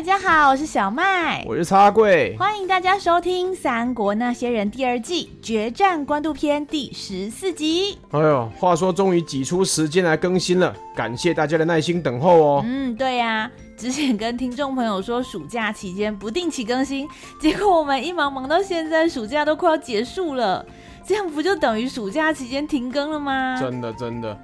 大家好，我是小麦，我是插柜，欢迎大家收听《三国那些人》第二季决战官渡篇第十四集。哎呦，话说终于挤出时间来更新了，感谢大家的耐心等候哦。嗯，对呀、啊，之前跟听众朋友说暑假期间不定期更新，结果我们一忙忙到现在，暑假都快要结束了，这样不就等于暑假期间停更了吗？真的，真的。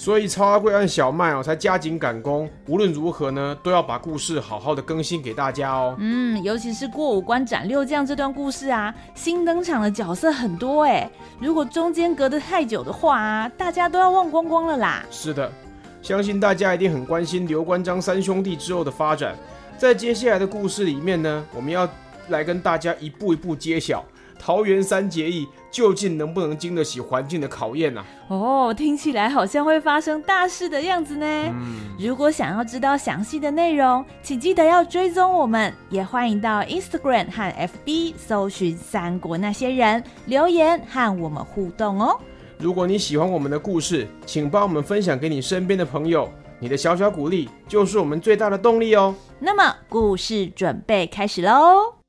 所以超阿贵和小麦哦，才加紧赶工。无论如何呢，都要把故事好好的更新给大家哦。嗯，尤其是过五关斩六将这段故事啊，新登场的角色很多哎。如果中间隔得太久的话啊，大家都要忘光光了啦。是的，相信大家一定很关心刘关张三兄弟之后的发展。在接下来的故事里面呢，我们要来跟大家一步一步揭晓。桃园三结义究竟能不能经得起环境的考验呢、啊？哦，听起来好像会发生大事的样子呢。嗯，如果想要知道详细的内容，请记得要追踪我们，也欢迎到 Instagram 和 FB 搜寻《三国那些人》，留言和我们互动哦。如果你喜欢我们的故事，请帮我们分享给你身边的朋友，你的小小鼓励就是我们最大的动力哦。那么，故事准备开始喽。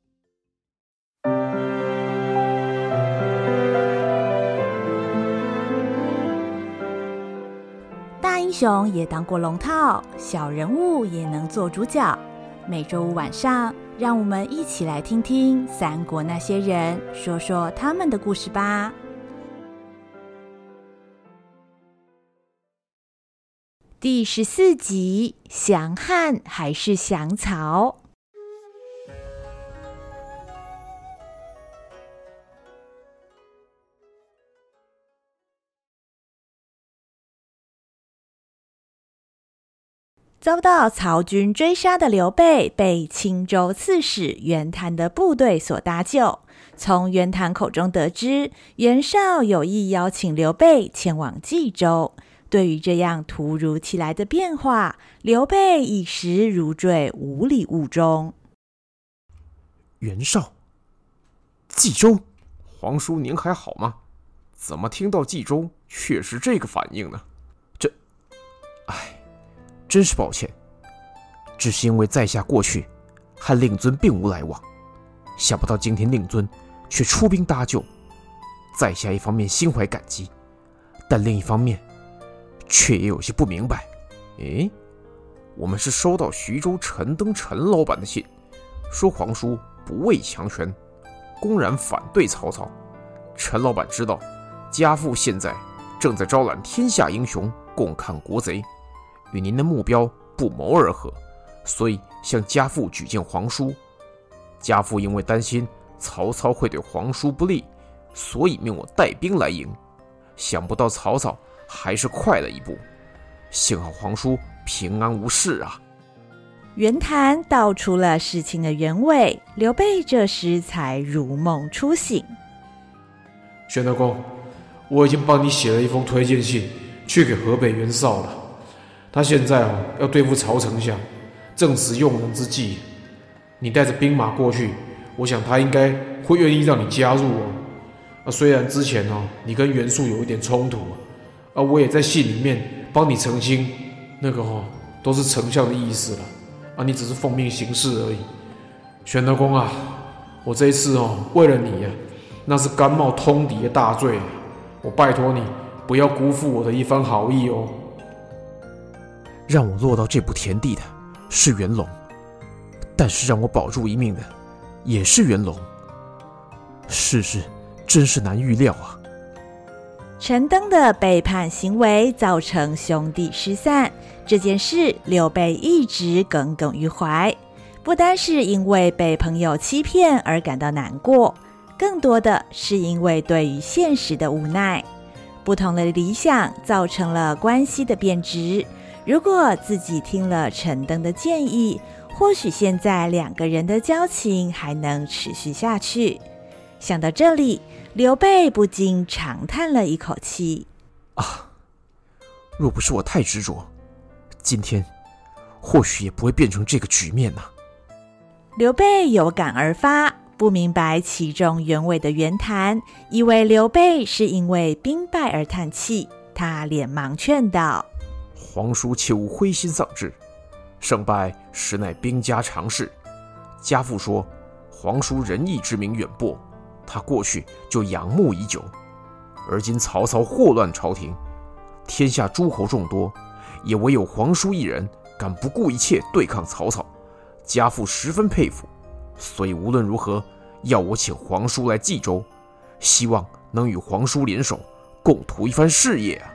大英雄也当过龙套，小人物也能做主角。每周五晚上，让我们一起来听听三国那些人说说他们的故事吧。第十四集：降汉还是降曹？遭到曹军追杀的刘备，被青州刺史袁谭的部队所搭救。从袁谭口中得知，袁绍有意邀请刘备前往冀州。对于这样突如其来的变化，刘备一时如坠五里雾中。袁绍，冀州，皇叔您还好吗？怎么听到冀州却是这个反应呢？这，哎。真是抱歉，只是因为在下过去和令尊并无来往，想不到今天令尊却出兵搭救，在下一方面心怀感激，但另一方面却也有些不明白。诶，我们是收到徐州陈登陈老板的信，说皇叔不畏强权，公然反对曹操。陈老板知道家父现在正在招揽天下英雄，共抗国贼。与您的目标不谋而合，所以向家父举荐皇叔。家父因为担心曹操会对皇叔不利，所以命我带兵来迎。想不到曹操还是快了一步，幸好皇叔平安无事啊！袁谭道出了事情的原委，刘备这时才如梦初醒。玄德公，我已经帮你写了一封推荐信，去给河北袁绍了。他现在啊，要对付曹丞相，正值用人之际。你带着兵马过去，我想他应该会愿意让你加入哦。啊，虽然之前哦，你跟袁术有一点冲突，啊，我也在信里面帮你澄清，那个哦，都是丞相的意思了。啊，你只是奉命行事而已。玄德公啊，我这一次哦，为了你呀，那是甘冒通敌的大罪，我拜托你不要辜负我的一番好意哦。让我落到这步田地的是元龙，但是让我保住一命的也是元龙。世事真是难预料啊！陈登的背叛行为造成兄弟失散，这件事刘备一直耿耿于怀。不单是因为被朋友欺骗而感到难过，更多的是因为对于现实的无奈。不同的理想造成了关系的变质。如果自己听了陈登的建议，或许现在两个人的交情还能持续下去。想到这里，刘备不禁长叹了一口气：“啊，若不是我太执着，今天或许也不会变成这个局面呢。”刘备有感而发，不明白其中原委的袁谭，以为刘备是因为兵败而叹气，他连忙劝道。皇叔切勿灰心丧志，胜败实乃兵家常事。家父说，皇叔仁义之名远播，他过去就仰慕已久。而今曹操祸乱朝廷，天下诸侯众多，也唯有皇叔一人敢不顾一切对抗曹操，家父十分佩服。所以无论如何，要我请皇叔来冀州，希望能与皇叔联手，共图一番事业啊！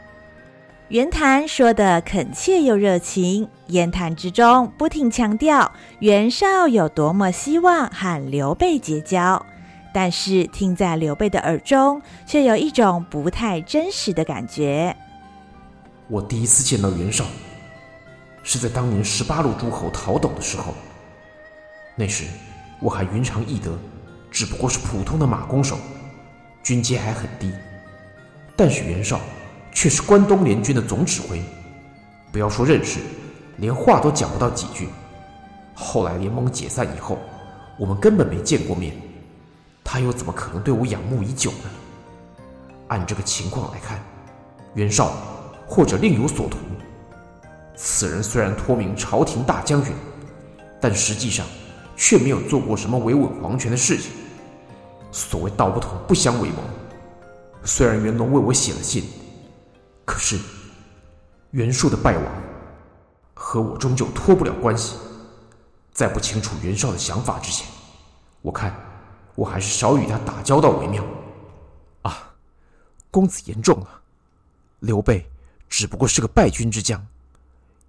袁谭说的恳切又热情，言谈之中不停强调袁绍有多么希望和刘备结交，但是听在刘备的耳中，却有一种不太真实的感觉。我第一次见到袁绍，是在当年十八路诸侯逃走的时候，那时我还云长翼德，只不过是普通的马弓手，军阶还很低，但是袁绍。却是关东联军的总指挥，不要说认识，连话都讲不到几句。后来联盟解散以后，我们根本没见过面，他又怎么可能对我仰慕已久呢？按这个情况来看，袁绍或者另有所图。此人虽然托名朝廷大将军，但实际上却没有做过什么维稳皇权的事情。所谓道不同不相为谋，虽然袁龙为我写了信。可是，袁术的败亡和我终究脱不了关系。在不清楚袁绍的想法之前，我看我还是少与他打交道为妙。啊，公子言重了。刘备只不过是个败军之将，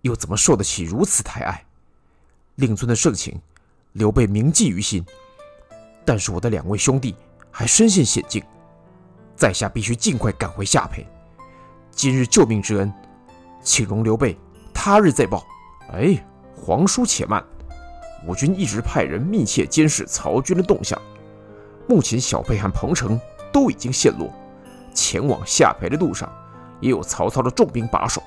又怎么受得起如此抬爱？令尊的盛情，刘备铭记于心。但是我的两位兄弟还身陷险境，在下必须尽快赶回下邳。今日救命之恩，请容刘备他日再报。哎，皇叔且慢，我军一直派人密切监视曹军的动向，目前小沛和彭城都已经陷落，前往下邳的路上也有曹操的重兵把守。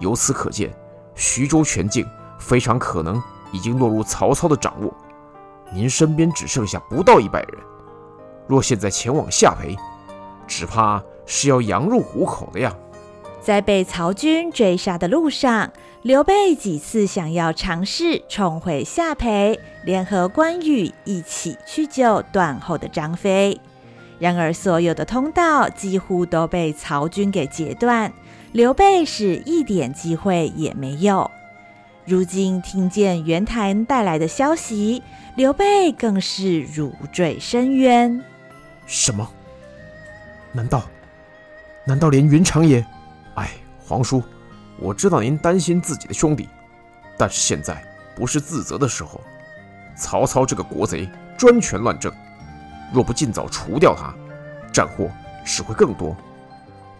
由此可见，徐州全境非常可能已经落入曹操的掌握。您身边只剩下不到一百人，若现在前往下邳，只怕……是要羊入虎口的呀！在被曹军追杀的路上，刘备几次想要尝试重回下邳，联合关羽一起去救断后的张飞。然而，所有的通道几乎都被曹军给截断，刘备是一点机会也没有。如今听见袁谭带来的消息，刘备更是如坠深渊。什么？难道？难道连云长也？哎，皇叔，我知道您担心自己的兄弟，但是现在不是自责的时候。曹操这个国贼专权乱政，若不尽早除掉他，战祸只会更多。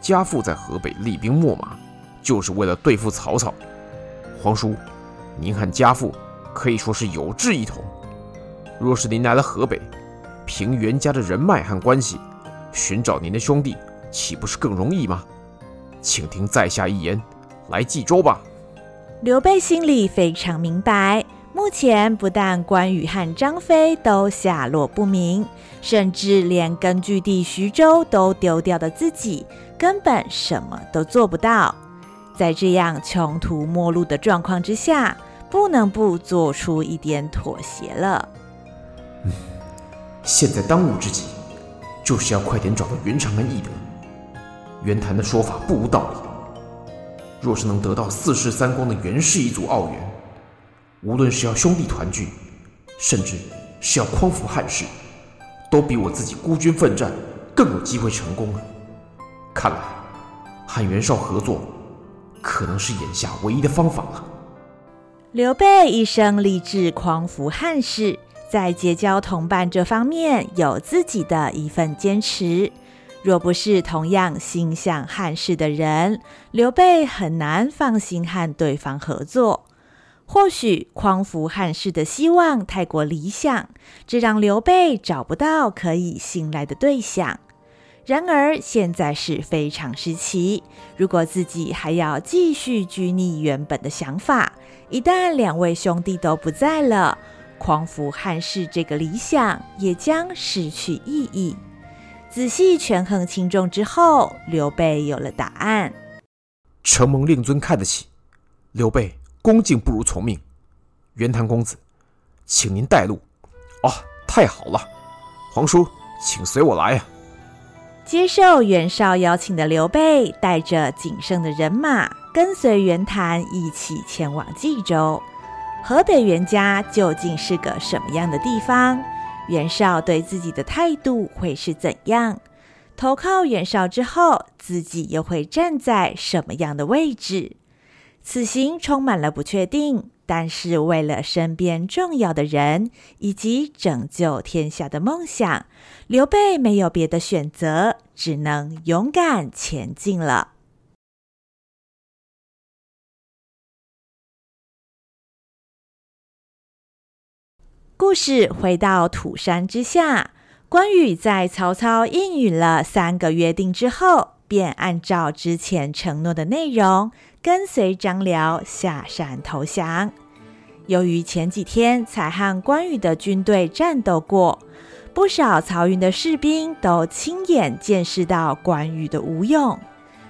家父在河北厉兵秣马，就是为了对付曹操。皇叔，您和家父可以说是有志一同。若是您来了河北，凭袁家的人脉和关系，寻找您的兄弟。岂不是更容易吗？请听在下一言，来冀州吧。刘备心里非常明白，目前不但关羽和张飞都下落不明，甚至连根据地徐州都丢掉的自己，根本什么都做不到。在这样穷途末路的状况之下，不能不做出一点妥协了。嗯，现在当务之急，就是要快点找到袁长和翼德。袁谭的说法不无道理。若是能得到四世三光的袁氏一族奥援，无论是要兄弟团聚，甚至是要匡扶汉室，都比我自己孤军奋战更有机会成功了。看来，和袁绍合作，可能是眼下唯一的方法了。刘备一生立志匡扶汉室，在结交同伴这方面有自己的一份坚持。若不是同样心向汉室的人，刘备很难放心和对方合作。或许匡扶汉室的希望太过理想，这让刘备找不到可以信赖的对象。然而现在是非常时期，如果自己还要继续拘泥原本的想法，一旦两位兄弟都不在了，匡扶汉室这个理想也将失去意义。仔细权衡轻重之后，刘备有了答案。承蒙令尊看得起，刘备恭敬不如从命。袁谭公子，请您带路。哦，太好了，皇叔，请随我来啊。接受袁绍邀请的刘备，带着仅剩的人马，跟随袁谭一起前往冀州。河北袁家究竟是个什么样的地方？袁绍对自己的态度会是怎样？投靠袁绍之后，自己又会站在什么样的位置？此行充满了不确定，但是为了身边重要的人以及拯救天下的梦想，刘备没有别的选择，只能勇敢前进了。故事回到土山之下，关羽在曹操应允了三个约定之后，便按照之前承诺的内容，跟随张辽下山投降。由于前几天才和关羽的军队战斗过，不少曹营的士兵都亲眼见识到关羽的武勇。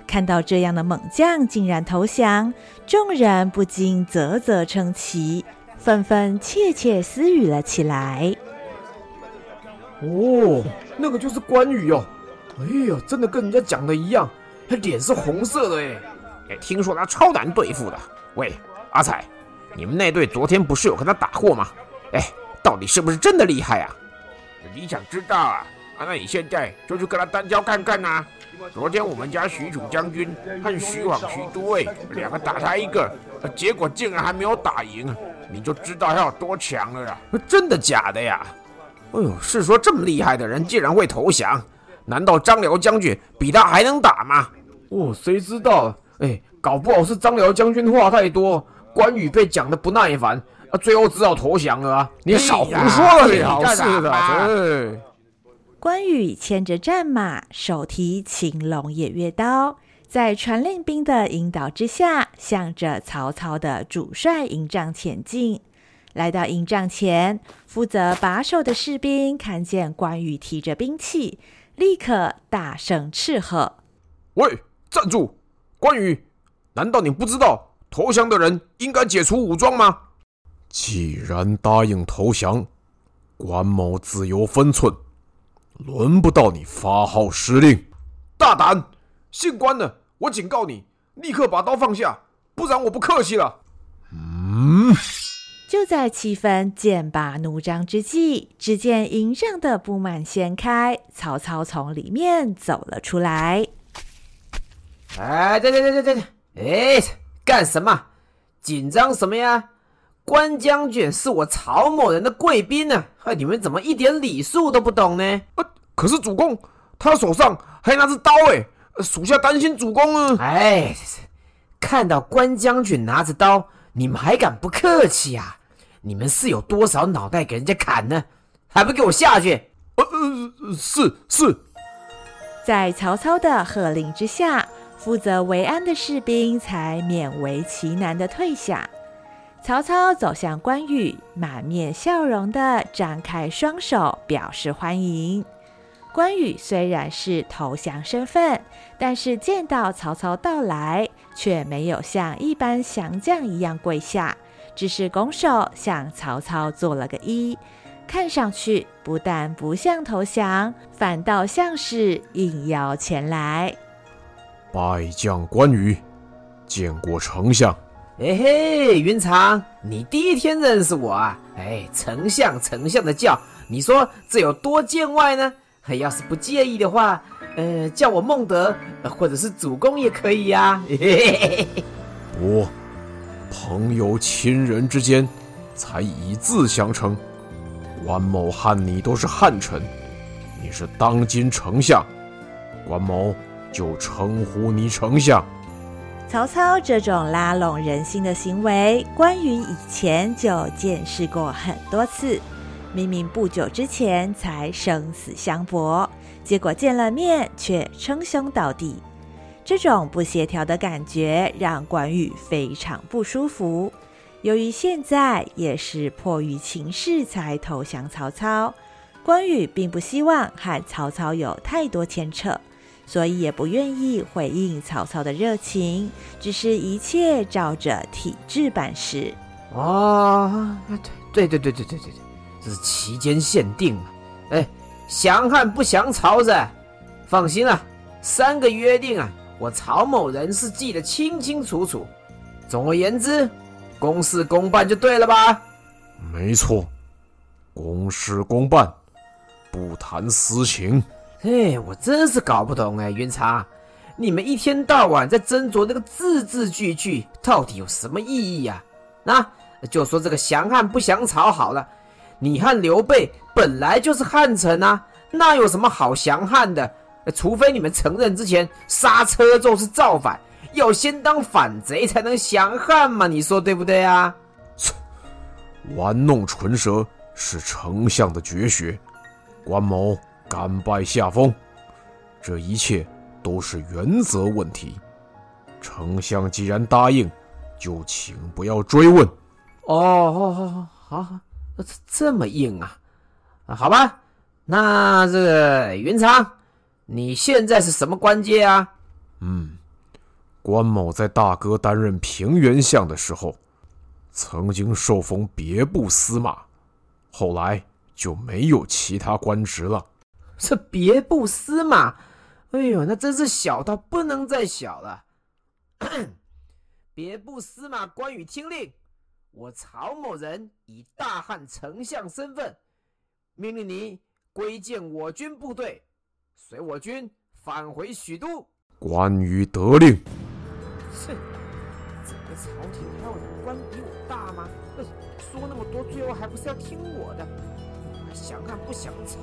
看到这样的猛将竟然投降，众人不禁啧啧称奇。纷纷窃窃私语了起来。哦，那个就是关羽哦！哎呀，真的跟人家讲的一样，他脸是红色的哎！哎，听说他超难对付的。喂，阿彩，你们那队昨天不是有跟他打过吗？哎，到底是不是真的厉害啊？你想知道啊？啊，那你现在就去跟他单挑看看呐！昨天我们家许褚将军和徐晃、徐都尉两个打他一个，结果竟然还没有打赢。你就知道他有多强了啦！真的假的呀？哎呦，是说这么厉害的人竟然会投降？难道张辽将军比他还能打吗？哦，谁知道？哎，搞不好是张辽将军话太多，关羽被讲的不耐烦，啊，最后只好投降了啊！你少胡说了，你好是的。哎，关羽牵着战马，手提青龙偃月刀。在传令兵的引导之下，向着曹操的主帅营帐前进。来到营帐前，负责把守的士兵看见关羽提着兵器，立刻大声斥喝：“喂，站住！关羽，难道你不知道投降的人应该解除武装吗？既然答应投降，关某自有分寸，轮不到你发号施令。大胆！”姓关的，我警告你，立刻把刀放下，不然我不客气了。嗯，就在气氛剑拔弩张之际，只见营帐的布幔掀开，曹操从里面走了出来。哎，对对对对对，哎，干什么？紧张什么呀？关将军是我曹某人的贵宾呢，啊，你们怎么一点礼数都不懂呢？啊，可是主公，他手上还拿着刀哎。属下担心主公啊！哎，看到关将军拿着刀，你们还敢不客气呀？你们是有多少脑袋给人家砍呢？还不给我下去！呃呃，是是。在曹操的喝令之下，负责维安的士兵才勉为其难的退下。曹操走向关羽，满面笑容的张开双手表示欢迎。关羽虽然是投降身份，但是见到曹操到来，却没有像一般降将一样跪下，只是拱手向曹操做了个揖，看上去不但不像投降，反倒像是应邀前来。拜将关羽，见过丞相。哎嘿，云长，你第一天认识我啊？哎，丞相丞相的叫，你说这有多见外呢？要是不介意的话，呃，叫我孟德，或者是主公也可以呀、啊。不，朋友亲人之间才以字相称。关某和你都是汉臣，你是当今丞相，关某就称呼你丞相。曹操这种拉拢人心的行为，关羽以前就见识过很多次。明明不久之前才生死相搏，结果见了面却称兄道弟，这种不协调的感觉让关羽非常不舒服。由于现在也是迫于情势才投降曹操，关羽并不希望和曹操有太多牵扯，所以也不愿意回应曹操的热情，只是一切照着体制办事。哦，对对对对对对对，这是期间限定啊？哎，降汉不降曹子，放心啊，三个约定啊，我曹某人是记得清清楚楚。总而言之，公事公办就对了吧？没错，公事公办，不谈私情。哎，我真是搞不懂哎，云长，你们一天到晚在斟酌那个字字句句，到底有什么意义呀？啊，就说这个降汉不降曹好了，你和刘备本来就是汉臣啊，那有什么好降汉的？除非你们承认之前杀车胄是造反，要先当反贼才能降汉嘛？你说对不对啊？玩弄唇舌是丞相的绝学，关某。甘拜下风，这一切都是原则问题。丞相既然答应，就请不要追问。哦好，好，好，这这么硬啊？啊，好吧，那这个云长，你现在是什么官阶啊？嗯，关某在大哥担任平原相的时候，曾经受封别部司马，后来就没有其他官职了。这别部司马，哎呦，那真是小到不能再小了。别部司马关羽听令，我曹某人以大汉丞相身份，命令你归建我军部队，随我军返回许都。关羽得令。哼，整个朝廷还有官比我大吗？说那么多，最后还不是要听我的？降汉不降曹。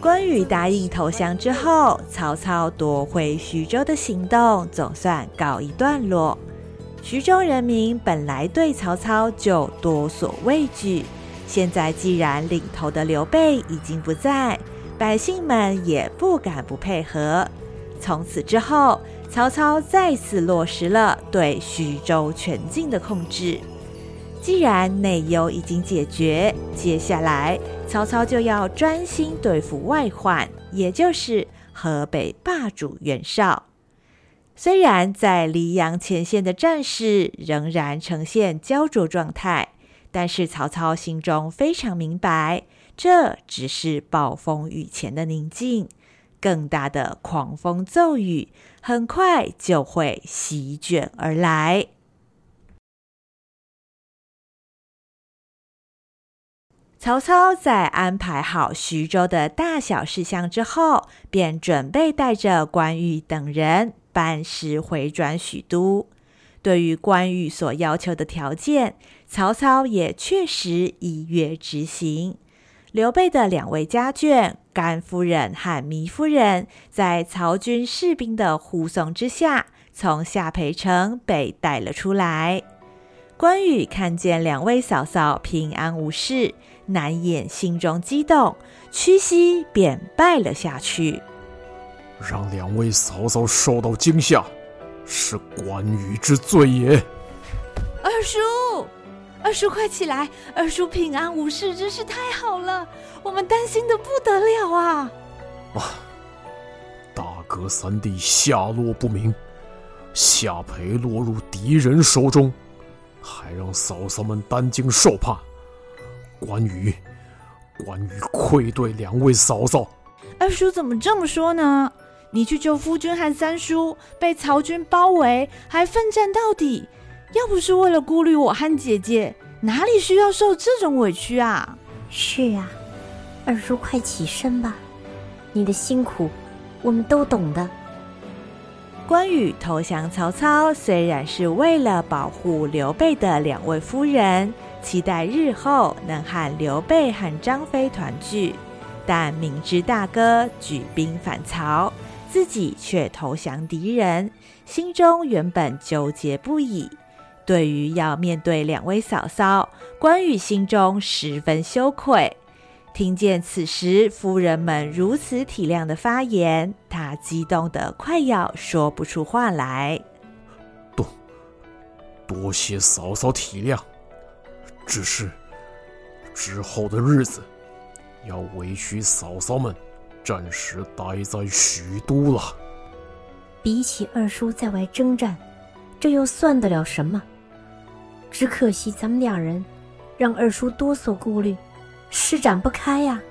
关羽答应投降之后，曹操夺回徐州的行动总算告一段落。徐州人民本来对曹操就多所畏惧，现在既然领头的刘备已经不在，百姓们也不敢不配合。从此之后，曹操再次落实了对徐州全境的控制。既然内忧已经解决，接下来曹操就要专心对付外患，也就是河北霸主袁绍。虽然在黎阳前线的战事仍然呈现胶着状态，但是曹操心中非常明白，这只是暴风雨前的宁静，更大的狂风骤雨很快就会席卷而来。曹操在安排好徐州的大小事项之后，便准备带着关羽等人班师回转许都。对于关羽所要求的条件，曹操也确实依约执行。刘备的两位家眷甘夫人和糜夫人，在曹军士兵的护送之下，从下邳城被带了出来。关羽看见两位嫂嫂平安无事，难掩心中激动，屈膝便拜了下去。让两位嫂嫂受到惊吓，是关羽之罪也。二叔，二叔快起来！二叔平安无事，真是太好了，我们担心的不得了啊！啊，大哥三弟下落不明，夏培落入敌人手中，还让嫂嫂们担惊受怕。关羽，关羽愧对两位嫂嫂。二叔怎么这么说呢？你去救夫君和三叔，被曹军包围，还奋战到底。要不是为了顾虑我和姐姐，哪里需要受这种委屈啊？是啊，二叔快起身吧，你的辛苦我们都懂的。关羽投降曹操，虽然是为了保护刘备的两位夫人。期待日后能和刘备和张飞团聚，但明知大哥举兵反曹，自己却投降敌人，心中原本纠结不已。对于要面对两位嫂嫂，关羽心中十分羞愧。听见此时夫人们如此体谅的发言，他激动得快要说不出话来。多多谢嫂嫂体谅。只是之后的日子，要委屈嫂嫂们，暂时待在许都了。比起二叔在外征战，这又算得了什么？只可惜咱们两人，让二叔多所顾虑，施展不开呀、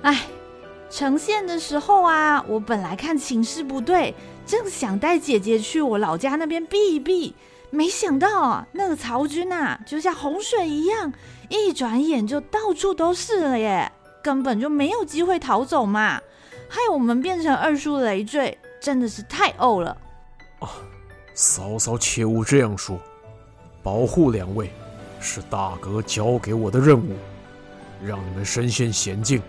啊。哎，呈现的时候啊，我本来看情势不对，正想带姐姐去我老家那边避一避，没想到啊，那个曹军啊，就像洪水一样，一转眼就到处都是了耶，根本就没有机会逃走嘛，害我们变成二叔累赘。真的是太呕了！啊，嫂嫂切勿这样说，保护两位是大哥交给我的任务，让你们身陷险境，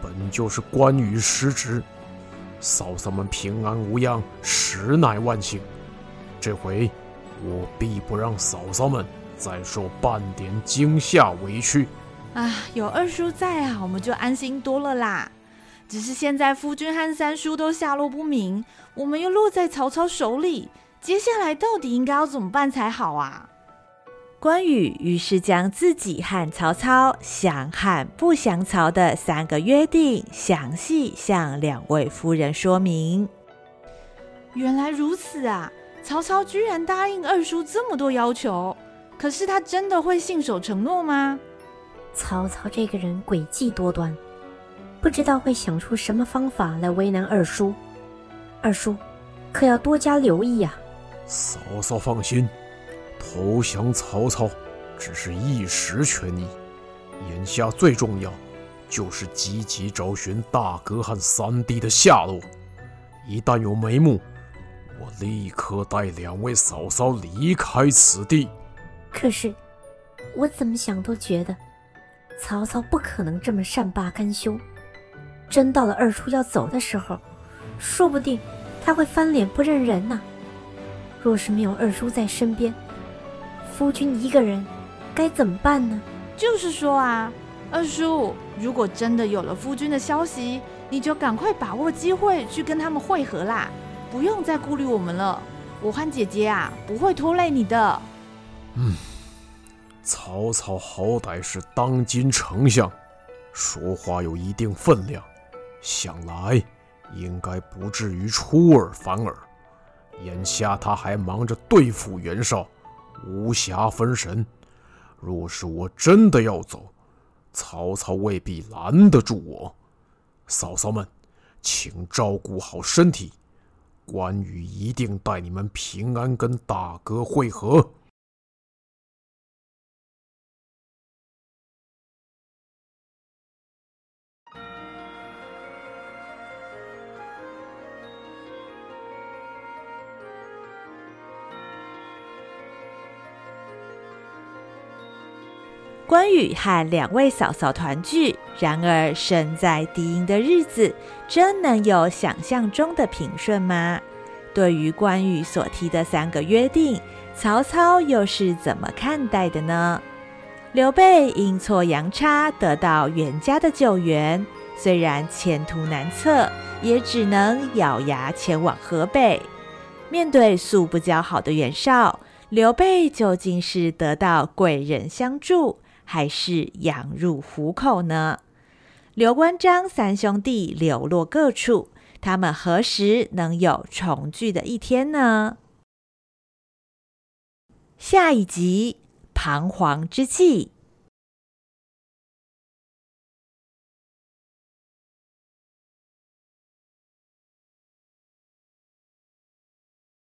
本就是关羽失职。嫂嫂们平安无恙，实乃万幸。这回我必不让嫂嫂们再受半点惊吓委屈。啊，有二叔在啊，我们就安心多了啦。只是现在夫君和三叔都下落不明，我们又落在曹操手里，接下来到底应该要怎么办才好啊？关羽于是将自己和曹操降汉不降曹的三个约定详细向两位夫人说明。原来如此啊！曹操居然答应二叔这么多要求，可是他真的会信守承诺吗？曹操这个人诡计多端。不知道会想出什么方法来为难二叔，二叔可要多加留意呀、啊。嫂嫂放心，投降曹操只是一时权宜，眼下最重要就是积极找寻大哥和三弟的下落。一旦有眉目，我立刻带两位嫂嫂离开此地。可是我怎么想都觉得曹操不可能这么善罢甘休。真到了二叔要走的时候，说不定他会翻脸不认人呢。若是没有二叔在身边，夫君一个人该怎么办呢？就是说啊，二叔，如果真的有了夫君的消息，你就赶快把握机会去跟他们会合啦，不用再顾虑我们了。我和姐姐啊，不会拖累你的。嗯，曹操好歹是当今丞相，说话有一定分量。想来应该不至于出尔反尔。眼下他还忙着对付袁绍，无暇分神。若是我真的要走，曹操未必拦得住我。嫂嫂们，请照顾好身体，关羽一定带你们平安跟大哥会合。关羽和两位嫂嫂团聚，然而身在敌营的日子，真能有想象中的平顺吗？对于关羽所提的三个约定，曹操又是怎么看待的呢？刘备阴错阳差得到袁家的救援，虽然前途难测，也只能咬牙前往河北。面对素不交好的袁绍，刘备究竟是得到贵人相助，还是羊入虎口呢？刘关张三兄弟流落各处，他们何时能有重聚的一天呢？下一集，彷徨之际。